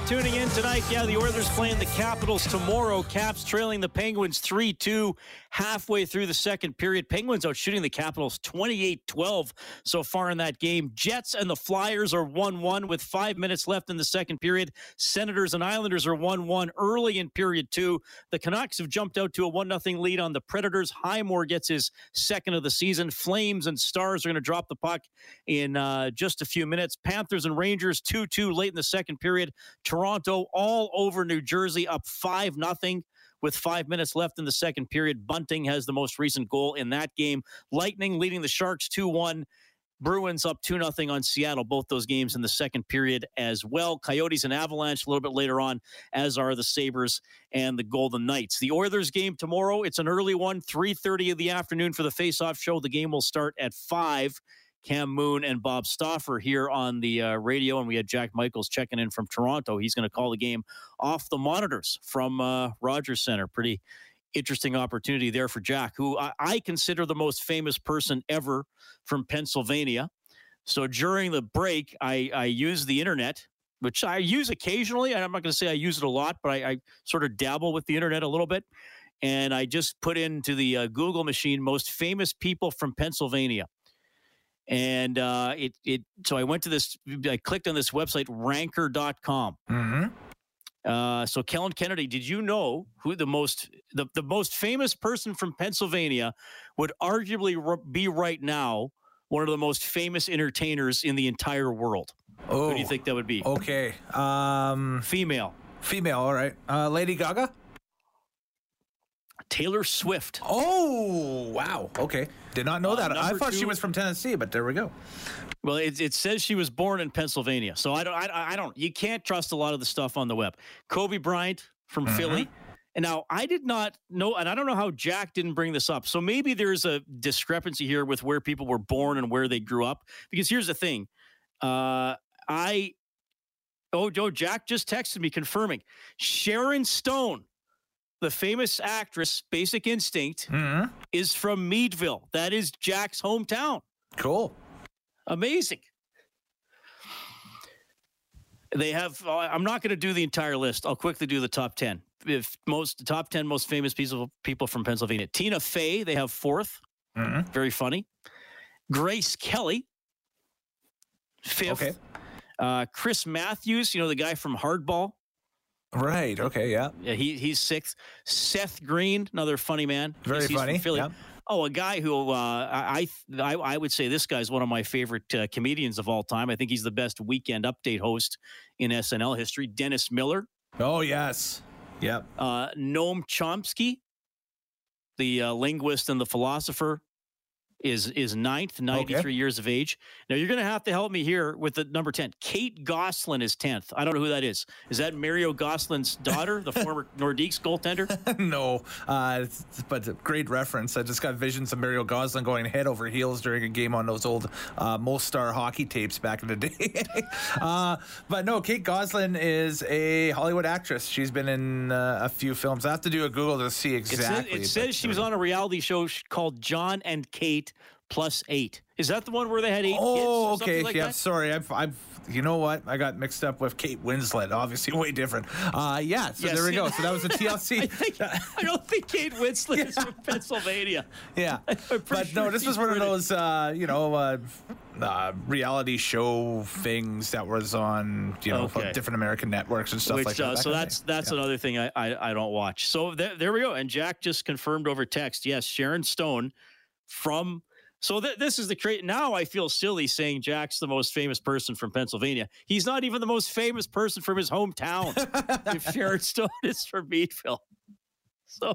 You tuning in tonight. Yeah, the Oilers playing the Capitals tomorrow. Caps trailing the Penguins 3 2 halfway through the second period. Penguins out shooting the Capitals 28 12 so far in that game. Jets and the Flyers are 1 1 with five minutes left in the second period. Senators and Islanders are 1 1 early in period two. The Canucks have jumped out to a 1 0 lead on the Predators. Highmore gets his second of the season. Flames and Stars are going to drop the puck in uh, just a few minutes. Panthers and Rangers 2 2 late in the second period. Toronto all over New Jersey up 5 0 with five minutes left in the second period. Bunting has the most recent goal in that game. Lightning leading the Sharks 2 1. Bruins up 2 0 on Seattle, both those games in the second period as well. Coyotes and Avalanche a little bit later on, as are the Sabres and the Golden Knights. The Oilers game tomorrow, it's an early one, 3.30 of the afternoon for the face-off show. The game will start at 5. Cam Moon and Bob Stauffer here on the uh, radio, and we had Jack Michaels checking in from Toronto. He's going to call the game off the monitors from uh, Rogers Center. Pretty interesting opportunity there for Jack, who I, I consider the most famous person ever from Pennsylvania. So during the break, I, I use the internet, which I use occasionally. I'm not going to say I use it a lot, but I, I, sort of dabble with the internet a little bit. And I just put into the uh, Google machine most famous people from Pennsylvania and uh, it it so I went to this I clicked on this website ranker.com. Mm-hmm. Uh, so Kellen Kennedy, did you know who the most the, the most famous person from Pennsylvania would arguably be right now one of the most famous entertainers in the entire world? Oh, who do you think that would be? Okay, um, female. Female, all right. Uh, Lady Gaga. Taylor Swift. Oh, wow. Okay. Did not know Uh, that. I thought she was from Tennessee, but there we go. Well, it, it says she was born in Pennsylvania, so I don't, I, I don't. You can't trust a lot of the stuff on the web. Kobe Bryant from Mhm. Philly, and now I did not know, and I don't know how Jack didn't bring this up. So maybe there's a discrepancy here with where people were born and where they grew up. Because here's the thing, uh, I, oh, Joe, Jack just texted me confirming Sharon Stone, the famous actress, Basic Instinct, Mm-hmm. is from Meadville. That is Jack's hometown. Cool. Amazing. They have. uh, I'm not going to do the entire list. I'll quickly do the top ten. If most the top ten most famous people people from Pennsylvania. Tina Fey. They have fourth. Mm-hmm. Very funny. Grace Kelly. Fifth. Okay. Uh, Chris Matthews. You know the guy from Hardball. Right. Okay. Yeah. Yeah, he he's sixth. Seth Green, another funny man. Very He's- he's funny. Philly. Yep. Oh, a guy who uh, I, I I would say this guy's one of my favorite uh, comedians of all time. I think he's the best weekend update host in SNL history. Dennis Miller, Oh yes. Yep. uh, Noam Chomsky, the uh, linguist and the philosopher, is is ninth, ninety three years of age. Now you're going to have to help me here with the number ten. Kate Gosselin is tenth. I don't know who that is. Is that Mario Gosselin's daughter, the former Nordiques goaltender? no, uh, but great reference. I just got visions of Mario Goslin going head over heels during a game on those old uh, most star hockey tapes back in the day. uh, but no, Kate Gosselin is a Hollywood actress. She's been in uh, a few films. I have to do a Google to see It, says, exactly. it says she was on a reality show called Jon and Kate plus eight. Is that the one where they had eight kids? Oh, okay. like yeah, that? sorry. I've, I've, you know what? I got mixed up with Kate Winslet. Obviously, way different. Uh, yeah. So Yes, there we go. So that was a I, TLC. think, I don't think Kate Winslet is from Pennsylvania. Yeah, but no, this was one of those, uh, you know, uh, uh, reality show things that was on you know Okay. different American networks and stuff Which, like that. uh, that so that's that's Yeah. another thing I, I I don't watch. So there, there we go. And Jack just confirmed over text. Yes, Sharon Stone from. So th- this is the crate. Now I feel silly saying Jack's the most famous person from Pennsylvania. He's not even the most famous person from his hometown. if Sharon Stone is from Meadville. So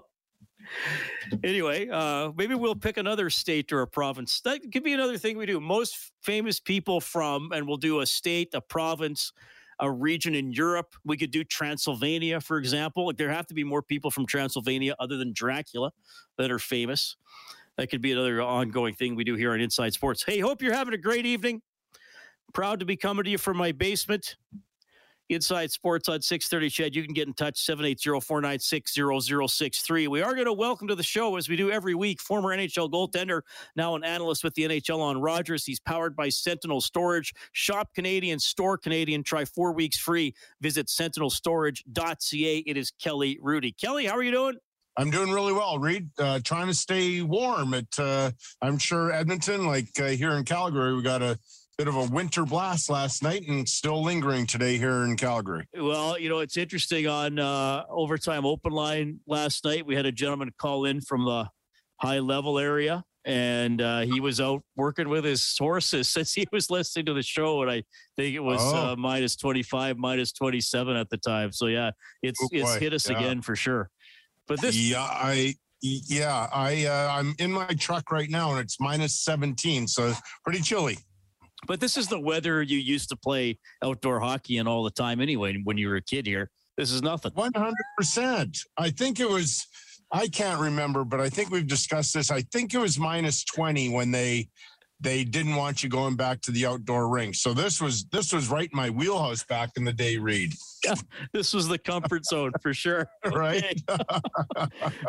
anyway, uh, maybe we'll pick another state or a province. That could be another thing we do. Most famous people from, and we'll do a state, a province, a region in Europe. We could do Transylvania, for example. Like there have to be more people from Transylvania other than Dracula that are famous. That could be another ongoing thing we do here on Inside Sports. Hey, hope you're having a great evening. Proud to be coming to you from my basement. Inside Sports on 630 CHED. You can get in touch 780-496-0063. We are going to welcome to the show as we do every week former NHL goaltender, now an analyst with the NHL on Rogers. He's powered by Sentinel Storage. Shop Canadian, store Canadian. Try 4 weeks free. Visit sentinelstorage.ca. It is Kelly Hrudey. Kelly, how are you doing? I'm doing really well, Reed. Uh, trying to stay warm. At uh, I'm sure Edmonton, like uh, here in Calgary, we got a bit of a winter blast last night, and still lingering today here in Calgary. Well, you know, it's interesting on uh, overtime open line last night. We had a gentleman call in from the high level area, and uh, he was out working with his horses since he was listening to the show. And I think it was Oh. uh, minus 25, minus 27 at the time. So, yeah, it's, Oh, it's hit us Yeah. again for sure. But this, yeah, I yeah I uh, I'm in my truck right now, and it's minus 17, so pretty chilly. but this is the weather you used to play outdoor hockey in all the time anyway when you were a kid here. This is nothing. One hundred percent. I think it was. I can't remember, but I think we've discussed this. I think it was minus twenty when they they didn't want you going back to the outdoor rink. So this was this was right in my wheelhouse back in the day, Reed. This was the comfort zone for sure. Right?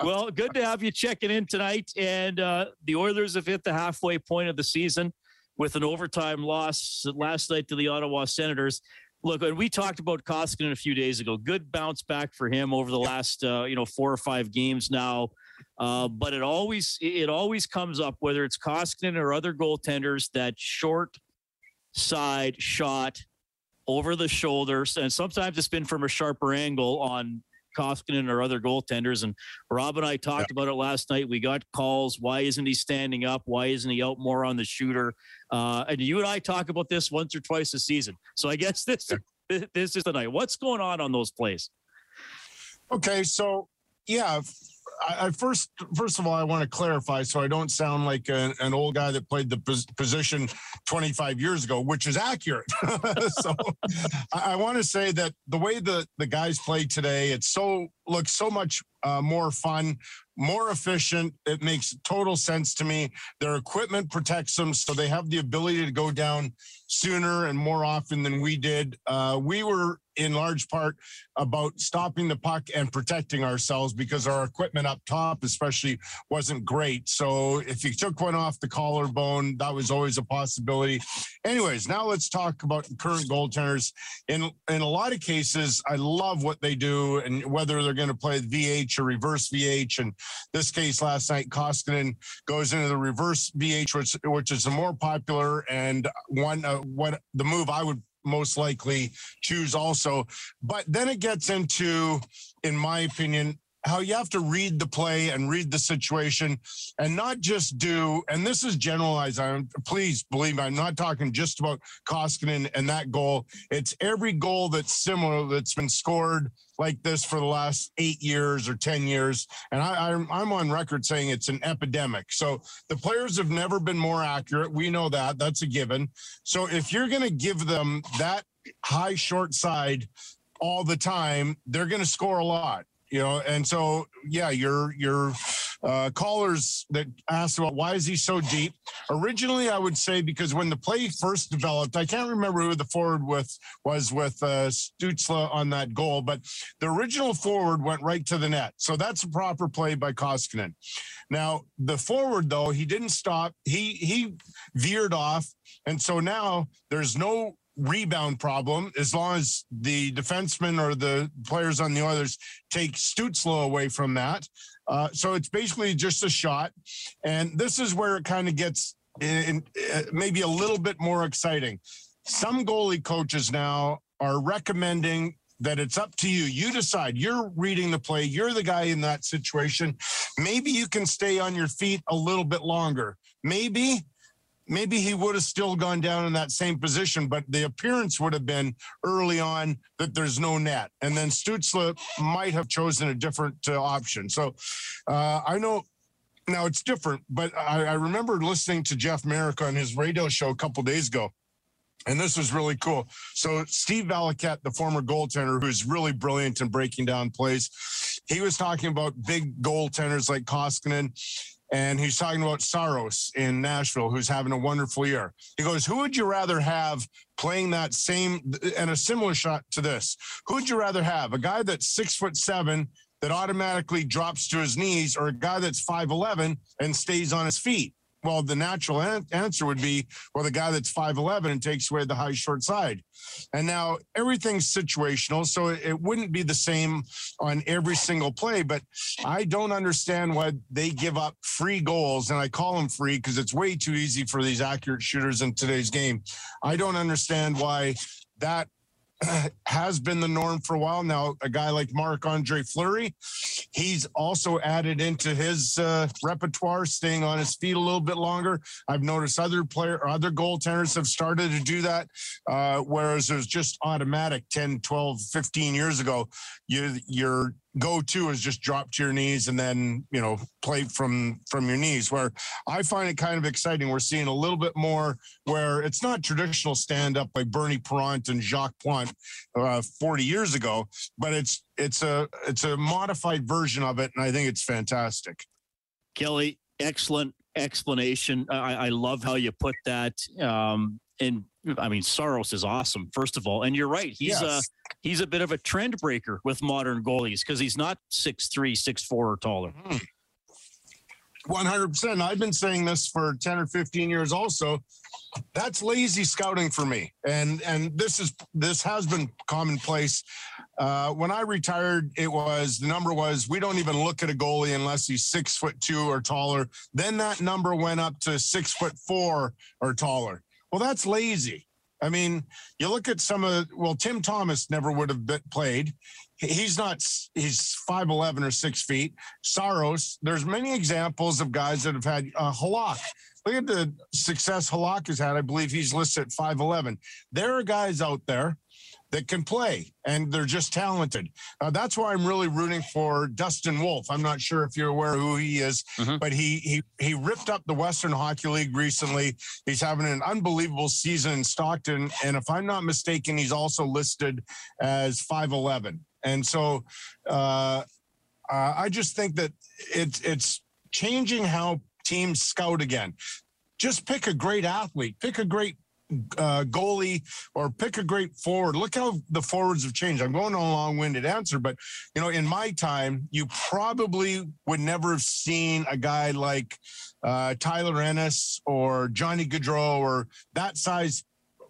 well, good to have you checking in tonight. And uh, the Oilers have hit the halfway point of the season with an overtime loss last night to the Ottawa Senators. Look, and we talked about Koskinen a few days ago. Good bounce back for him over the last, uh, you know, four or five games now. Uh, but it always it always comes up whether it's Koskinen or other goaltenders that short side shot over the shoulders, and sometimes it's been from a sharper angle on Koskinen or other goaltenders. And Rob and I talked about it last night. We got calls. Why isn't he standing up? Why isn't he out more on the shooter? Uh, and you and I talk about this once or twice a season. So I guess this this is the night. What's going on on those plays? Okay, so yeah, I, first first of all, I want to clarify so I don't sound like an old guy that played the pos- position 25 years ago, which is accurate. so I, I want to say that the way the the guys play today, it so looks so much uh, more fun, more efficient. It makes total sense to me. Their equipment protects them, so they have the ability to go down sooner and more often than we did. Uh, we were in large part about stopping the puck and protecting ourselves because our equipment up top, especially, wasn't great. So if you took one off the collarbone, that was always a possibility. Anyways, now let's talk about current goaltenders. In in a lot of cases, I love what they do, and whether they're going to play VH or reverse VH. And this case last night, Koskinen goes into the reverse VH, which which is a more popular and one uh, what the move I would most likely choose also. But then it gets into, in my opinion, how you have to read the play and read the situation and not just do, and this is generalized. I'm please believe I'm not talking just about Koskinen and that goal. It's every goal that's similar that's been scored like this for the last eight years or 10 years. And I, I'm, I'm on record saying it's an epidemic. So the players have never been more accurate. We know that. That's a given. So if you're going to give them that high short side all the time, they're going to score a lot. You know, and so yeah, your your uh, callers that asked about why is he so deep. Originally, I would say because when the play first developed, I can't remember who the forward with was with uh, Stützle on that goal, but the original forward went right to the net. So that's a proper play by Koskinen. Now the forward though, he didn't stop. He he veered off, and so now there's no rebound problem as long as the defenseman or the players on the Oilers take Stützle away from that. Uh, so it's basically just a shot, and this is where it kind of gets in, uh, maybe a little bit more exciting. Some goalie coaches now are recommending that it's up to you. You decide. You're reading the play. You're the guy in that situation. Maybe you can stay on your feet a little bit longer. Maybe maybe he would have still gone down in that same position, but the appearance would have been early on that there's no net. And then Stützle might have chosen a different uh, option. So uh, I know now it's different, but I, I, remember listening to Jeff Marek on his radio show a couple days ago. And this was really cool. So Steve Valiquette, the former goaltender, who's really brilliant in breaking down plays, he was talking about big goaltenders like Koskinen and he's talking about Saros in Nashville, who's having a wonderful year. He goes, Who would you rather have playing that same and a similar shot to this? Who would you rather have? A guy that's six foot seven that automatically drops to his knees, or a guy that's 5'11 and stays on his feet? Well, the natural an- answer would be, well, the guy that's 5'11 and takes away the high short side. And now everything's situational, so it wouldn't be the same on every single play. But I don't understand why they give up free goals, and I call them free because it's way too easy for these accurate shooters in today's game. I don't understand why that has been the norm for a while now. A guy like Marc Andre Fleury, he's also added into his uh, repertoire, staying on his feet a little bit longer. I've noticed other player, other goaltenders have started to do that, uh, whereas it was just automatic 10, 12, 15 years ago. You, you're go to is just drop to your knees and then you know play from from your knees where i find it kind of exciting we're seeing a little bit more where it's not traditional stand up like bernie parent and jacques plante uh, 40 years ago but it's it's a it's a modified version of it and i think it's fantastic kelly excellent explanation i, I love how you put that um, and I mean, Saros is awesome, first of all. And you're right. He's yes. a he's a bit of a trend breaker with modern goalies because he's not six three, six four or taller. Mm-hmm. One hundred percent. I've been saying this for ten or fifteen years. Also, that's lazy scouting for me, and and this is this has been commonplace. Uh, when I retired, it was the number was we don't even look at a goalie unless he's six foot two or taller. Then that number went up to six foot four or taller. Well, that's lazy. I mean, you look at some of well, Tim Thomas never would have been played. He's not. He's five eleven or six feet. Saros. There's many examples of guys that have had uh, Halak. Look at the success Halak has had. I believe he's listed at five eleven. There are guys out there that can play and they're just talented. Uh, that's why I'm really rooting for Dustin Wolf. I'm not sure if you're aware who he is, mm-hmm. but he he he ripped up the Western Hockey League recently. He's having an unbelievable season in Stockton, and if I'm not mistaken, he's also listed as 5'11. And so uh, uh, I just think that it's it's changing how teams scout again. Just pick a great athlete, pick a great uh, goalie or pick a great forward. Look how the forwards have changed. I'm going on a long winded answer, but you know, in my time, you probably would never have seen a guy like uh, Tyler Ennis or Johnny Gaudreau or that size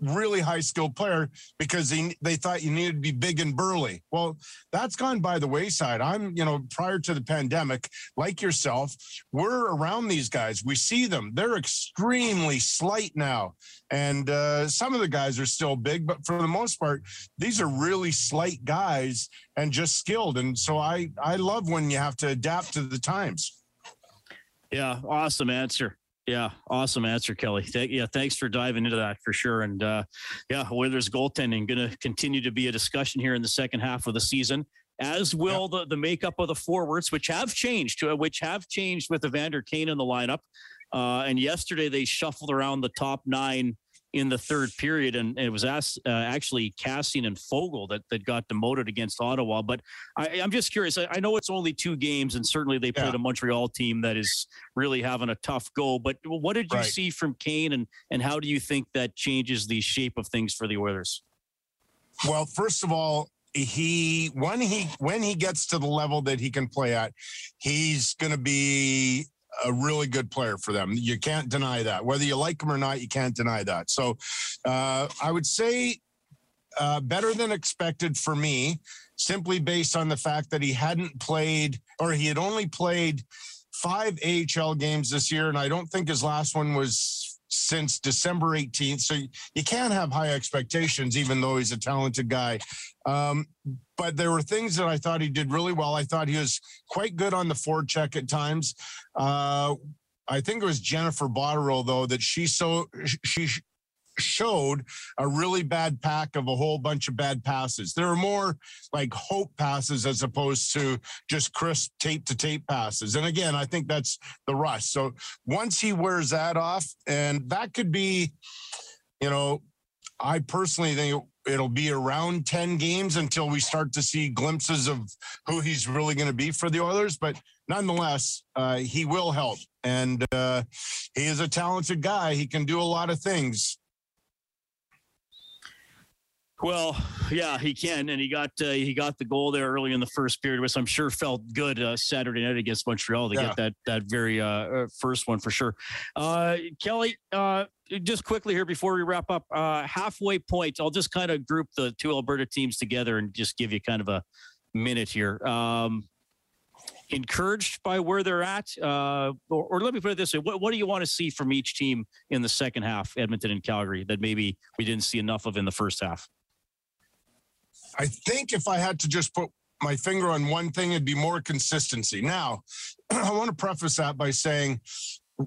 really high skilled player because they, they thought you needed to be big and burly. Well, that's gone by the wayside. I'm, you know, prior to the pandemic, like yourself, we're around these guys. We see them. They're extremely slight now. And uh, some of the guys are still big, but for the most part, these are really slight guys and just skilled. And so I, I love when you have to adapt to the times. Yeah, awesome answer. Yeah, awesome answer, Kelly. Th- yeah, thanks for diving into that for sure. And uh, yeah, Oilers goaltending going to continue to be a discussion here in the second half of the season, as will the the makeup of the forwards, which have changed, uh, which have changed with Evander Kane in the lineup. Uh, and yesterday they shuffled around the top nine in the third period, and, it was asked, uh, actually Kassian and Foegele that, that got demoted against Ottawa. But I, am just curious. I, I, know it's only two games, and certainly they played yeah. a Montreal team that is really having a tough go. But what did you right. see from Kane, and and how do you think that changes the shape of things for the Oilers? Well, first of all, he when he when he gets to the level that he can play at, he's going to be a really good player for them. You can't deny that. Whether you like him or not, you can't deny that. So uh, I would say uh, better than expected for me, simply based on the fact that he hadn't played or he had only played five AHL games this year. And I don't think his last one was since December 18th. So you can't have high expectations, even though he's a talented guy. Um, but there were things that I thought he did really well. I thought he was quite good on the forecheck at times. Uh, I think it was Jennifer Botterill, though, that she so she showed a really bad pack of a whole bunch of bad passes. There are more like hope passes as opposed to just crisp tape to tape passes. And again, I think that's the rush. So once he wears that off, and that could be, you know, I personally think it'll be around 10 games until we start to see glimpses of who he's really going to be for the Oilers. But nonetheless, uh, he will help. And uh, he is a talented guy. He can do a lot of things. Well, yeah, he can, and he got uh, he got the goal there early in the first period, which I'm sure felt good uh, Saturday night against Montreal to yeah. get that that very uh, uh first one for sure. Uh, Kelly, uh, just quickly here before we wrap up, halfway point. I'll just kind of group the two Alberta teams together and just give you kind of a minute here. Um, encouraged by where they're at, or, or, let me put it this way: what, what do you want to see from each team in the second half, Edmonton and Calgary, that maybe we didn't see enough of in the first half? I think if I had to just put my finger on one thing, it'd be more consistency. Now, I want to preface that by saying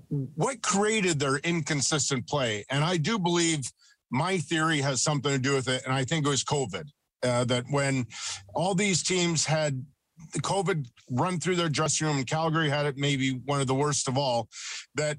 what created their inconsistent play? And I do believe my theory has something to do with it. And I think it was COVID. Uh, that when all these teams had the COVID run through their dressing room, Calgary had it maybe one of the worst of all, that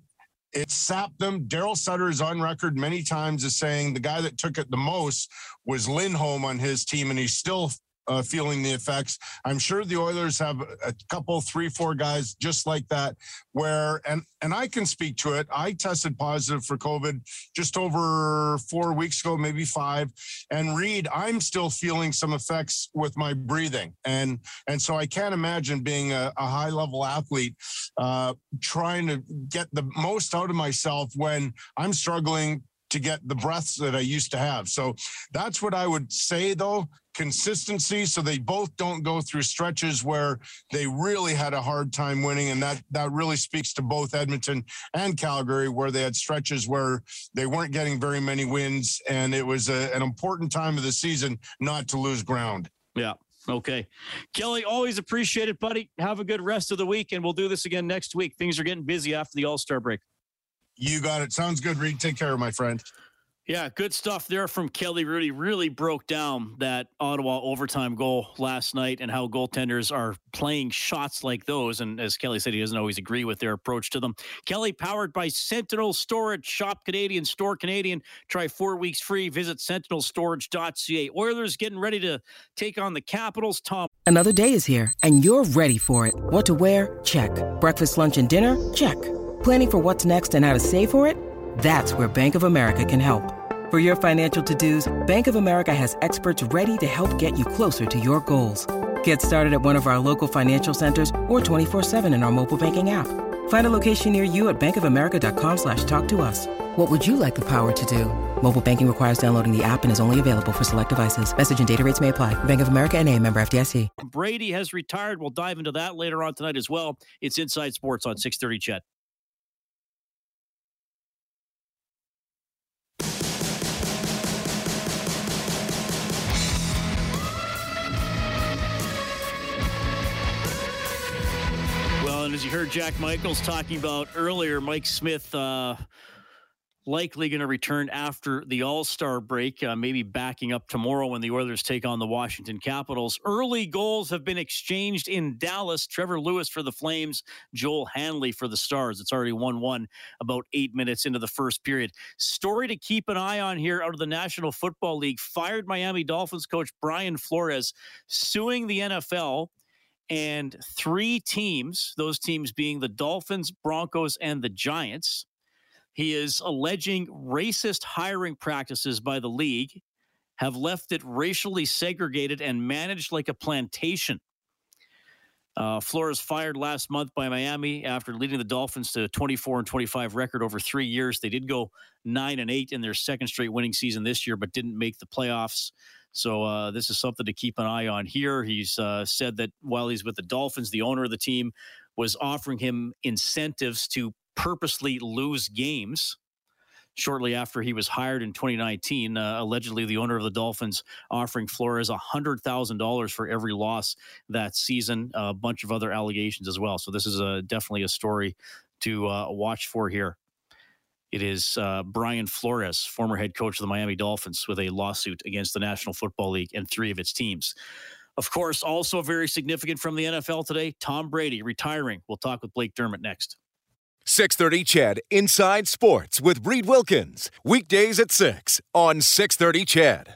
it sapped them. Darryl Sutter is on record many times as saying the guy that took it the most was Lindholm on his team, and he's still uh, feeling the effects. I'm sure the Oilers have a couple, three, four guys just like that. Where and and I can speak to it. I tested positive for COVID just over four weeks ago, maybe five. And Reed, I'm still feeling some effects with my breathing, and and so I can't imagine being a, a high level athlete uh, trying to get the most out of myself when I'm struggling to get the breaths that I used to have. So that's what I would say though consistency so they both don't go through stretches where they really had a hard time winning and that that really speaks to both Edmonton and Calgary where they had stretches where they weren't getting very many wins and it was a, an important time of the season not to lose ground. Yeah. Okay. Kelly, always appreciate it, buddy. Have a good rest of the week, and we'll do this again next week. Things are getting busy after the All Star break. You got it. Sounds good, Reed. Take care, of my friend. Yeah, good stuff there from Kelly Hrudey. Really broke down that Ottawa overtime goal last night and how goaltenders are playing shots like those. And as Kelly said, he doesn't always agree with their approach to them. Kelly, powered by Sentinel Storage, Shop Canadian, Store Canadian. Try four weeks free. Visit sentinelstorage.ca. Oilers getting ready to take on the Capitals. Tom. Another day is here, and you're ready for it. What to wear? Check. Breakfast, lunch, and dinner? Check. Planning for what's next and how to save for it? That's where Bank of America can help. For your financial to-dos, Bank of America has experts ready to help get you closer to your goals. Get started at one of our local financial centers or 24-7 in our mobile banking app. Find a location near you at bankofamerica.com slash talk to us. What would you like the power to do? Mobile banking requires downloading the app and is only available for select devices. Message and data rates may apply. Bank of America and a member FDIC. Brady has retired. We'll dive into that later on tonight as well. It's Inside Sports on 630 CHED. As you heard Jack Michaels talking about earlier, Mike Smith uh, likely going to return after the All Star break, uh, maybe backing up tomorrow when the Oilers take on the Washington Capitals. Early goals have been exchanged in Dallas. Trevor Lewis for the Flames, Joel Hanley for the Stars. It's already 1 1 about eight minutes into the first period. Story to keep an eye on here out of the National Football League. Fired Miami Dolphins coach Brian Flores suing the NFL and three teams, those teams being the Dolphins, Broncos, and the Giants. He is alleging racist hiring practices by the league have left it racially segregated and managed like a plantation. Uh, Flores fired last month by Miami after leading the Dolphins to a 24 and 25 record over three years. They did go nine and eight in their second straight winning season this year, but didn't make the playoffs. So uh, this is something to keep an eye on here. He's uh, said that while he's with the Dolphins, the owner of the team was offering him incentives to purposely lose games shortly after he was hired in 2019. Uh, allegedly, the owner of the Dolphins offering Flores $100,000 for every loss that season. A bunch of other allegations as well. So this is a, definitely a story to uh, watch for here. It is uh, Brian Flores, former head coach of the Miami Dolphins, with a lawsuit against the National Football League and three of its teams. Of course, also very significant from the NFL today, Tom Brady retiring. We'll talk with Blake Dermott next. 630 CHED Inside Sports with Reed Wilkins. Weekdays at 6 on 630 CHED.